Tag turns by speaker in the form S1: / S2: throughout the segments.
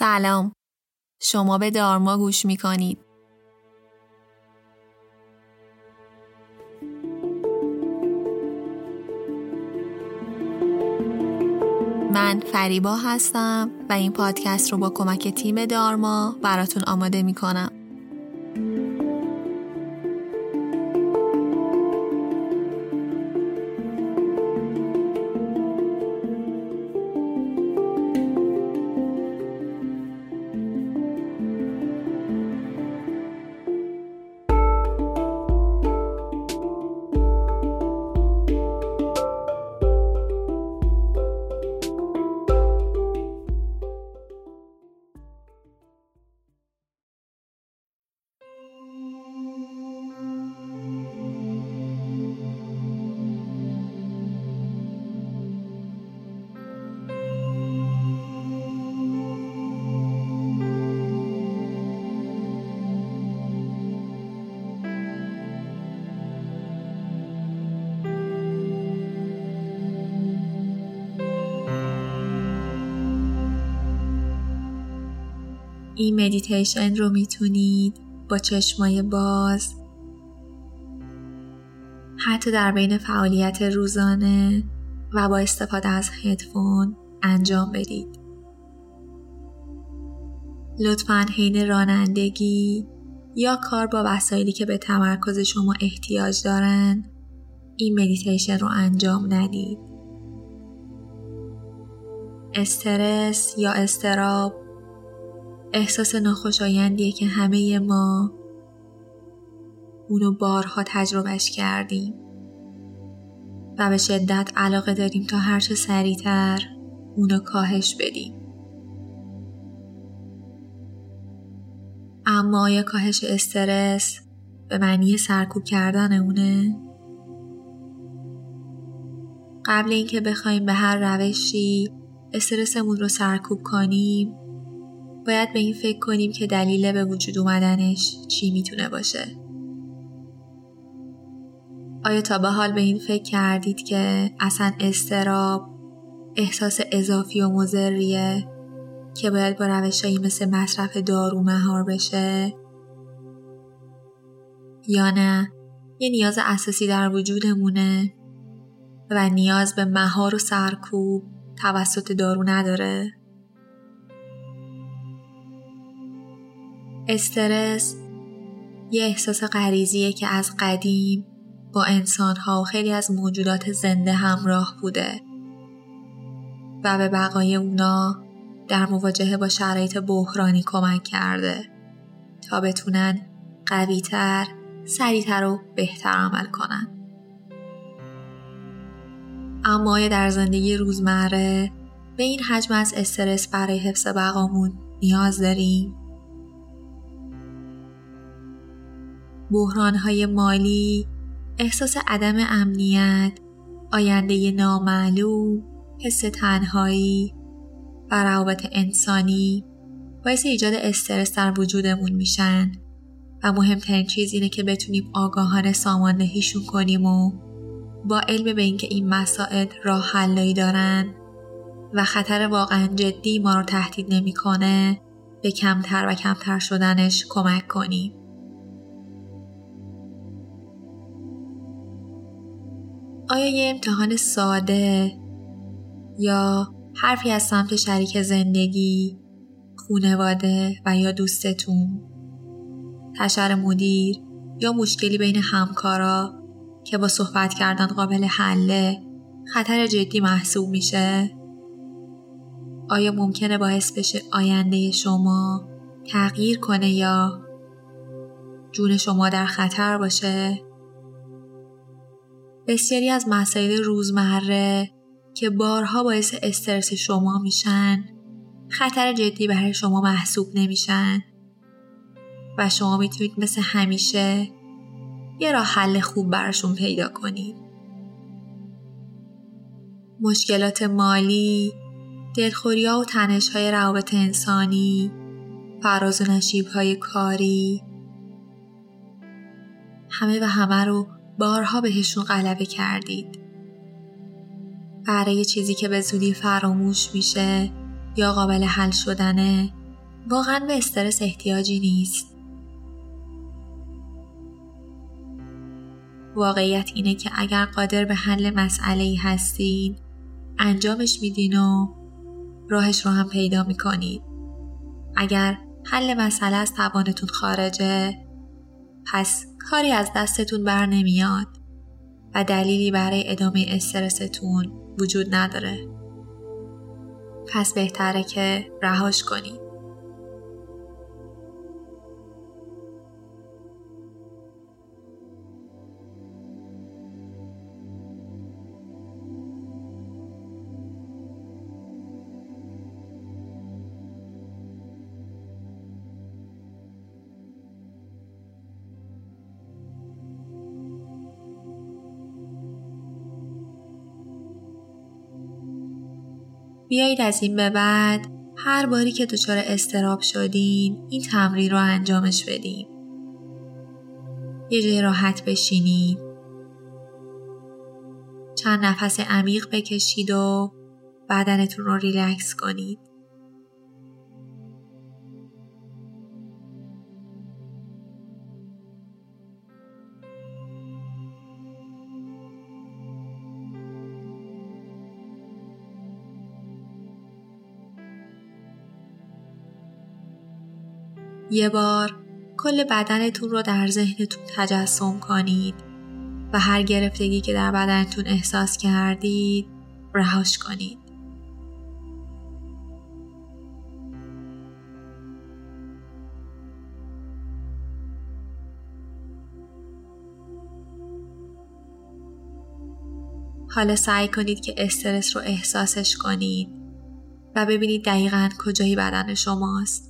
S1: سلام. شما به دارما گوش می کنید من فریبا هستم و این پادکست رو با کمک تیم دارما براتون آماده می کنم این مدیتیشن رو می‌تونید با چشمای باز حتی در بین فعالیت روزانه و با استفاده از هدفون انجام بدید. لطفا حین رانندگی یا کار با وسایلی که به تمرکز شما احتیاج دارن این مدیتیشن رو انجام ندید. استرس یا استراب احساس ناخوشایندیه که همه ما اونو بارها تجربهش کردیم و به شدت علاقه داریم تا هرچه سریعتر اونو کاهش بدیم. اما آیا کاهش استرس به معنی سرکوب کردن اونه؟ قبل اینکه بخوایم به هر روشی استرسمون رو سرکوب کنیم باید به این فکر کنیم که دلیل به وجود اومدنش چی می‌تونه باشه. آیا تا به حال به این فکر کردید که اصلا استراب احساس اضافی و مزریه که باید با روشهایی مثل مصرف دارو مهار بشه؟ یا نه یه نیاز اساسی در وجودمونه و نیاز به مهار و سرکوب توسط دارو نداره؟ استرس یه احساس غریزیه که از قدیم با انسانها و خیلی از موجودات زنده همراه بوده و به بقای اونا در مواجهه با شرایط بحرانی کمک کرده تا بتونن قویتر، سریعتر و بهتر عمل کنن. اما در زندگی روزمره به این حجم از استرس برای حفظ بقامون نیاز داریم بحرانهای مالی، احساس عدم امنیت، آینده نامعلوم، حس تنهایی و انسانی باعث ایجاد استرس در وجودمون میشن و مهمترین چیز اینه که بتونیم آگاهانه ساماندهیشون کنیم و با علم به اینکه این مسائل راه حلایی دارن و خطر واقعا جدی ما رو تهدید نمی‌کنه به کمتر و کمتر شدنش کمک کنیم. آیا یه امتحان ساده یا حرفی از سمت شریک زندگی، خونواده و یا دوستتون، تشر مدیر یا مشکلی بین همکارا که با صحبت کردن قابل حله خطر جدی محسوب میشه؟ آیا ممکنه باعث بشه آینده شما تغییر کنه یا جون شما در خطر باشه؟ بسیاری از مسائل روزمره که بارها باعث استرس شما میشن خطر جدی برای شما محسوب نمیشن و شما می‌تونید مثل همیشه یه راه حل خوب براشون پیدا کنید. مشکلات مالی، دلخوری ها و تنش های روابط انسانی، فراز و نشیب های کاری، همه و همه رو بارها بهشون غلبه کردید. برای چیزی که به زودی فراموش میشه یا قابل حل شدنه واقعا به استرس احتیاجی نیست. واقعیت اینه که اگر قادر به حل مسئله ای هستین انجامش میدین و راهش رو هم پیدا می‌کنید. اگر حل مسئله از توانتون خارجه پس کاری از دستتون بر نمیاد و دلیلی برای ادامه استرستون وجود نداره. پس بهتره که رهاش کنید. بیایید از این به بعد هر باری که دچار استراب شدین این تمرین رو انجامش بدیم. یه جای راحت بشینید. چند نفس عمیق بکشید و بدنتون رو ریلکس کنید. یه بار کل بدنتون رو در ذهنتون تجسم کنید و هر گرفتگی که در بدنتون احساس کردید رهاش کنید. حالا سعی کنید که استرس رو احساسش کنید و ببینید دقیقا کجایی بدن شماست.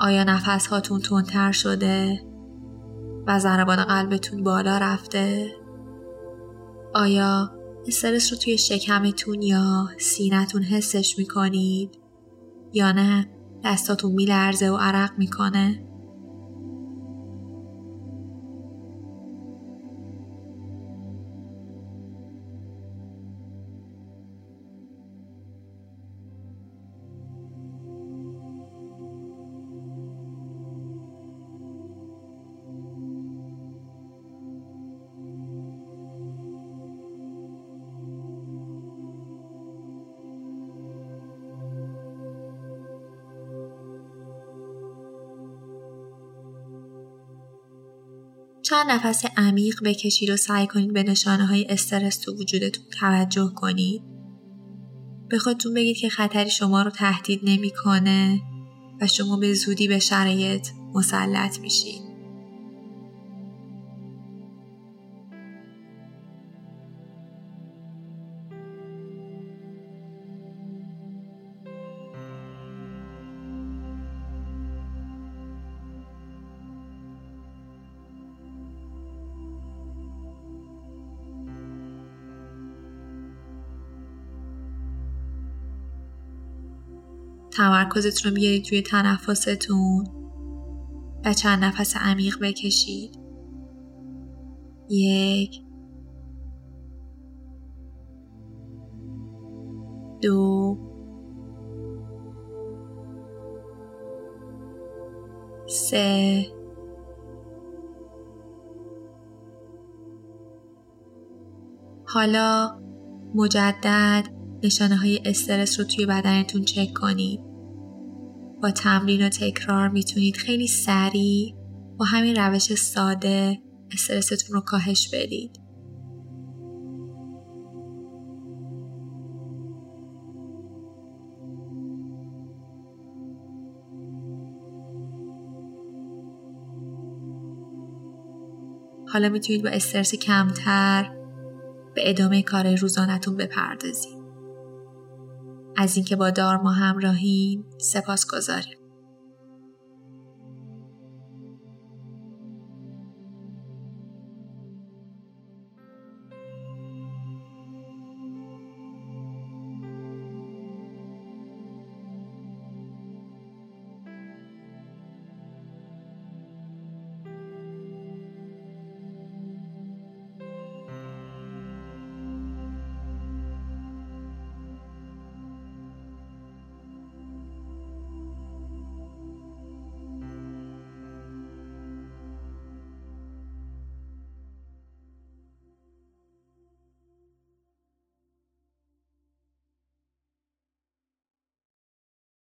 S1: آیا نفس هاتون تندتر شده و ضربان قلبتون بالا رفته؟ آیا استرس رو توی شکمتون یا سینتون حسش می‌کنید؟ یا نه دستاتون میلرزه و عرق می‌کنه؟ چند نفس عمیق بکشید و سعی کنید به نشانه های استرس تو وجودتون توجه کنید. به خودتون بگید که خطری شما رو تهدید نمی‌کنه و شما به زودی به شرایط مسلط میشید. تمرکزتون رو بیارید توی تنفستون و چند نفس عمیق بکشید. یک. دو. سه. حالا مجدد نشانه های استرس رو توی بدنتون چک کنید. با تمرین و تکرار می‌تونید خیلی سریع با همین روش ساده استرستون رو کاهش بدید. حالا می‌تونید با استرس کمتر به ادامه کار روزانتون بپردازید. از اینکه با دارما همراهیم سپاس گذاریم.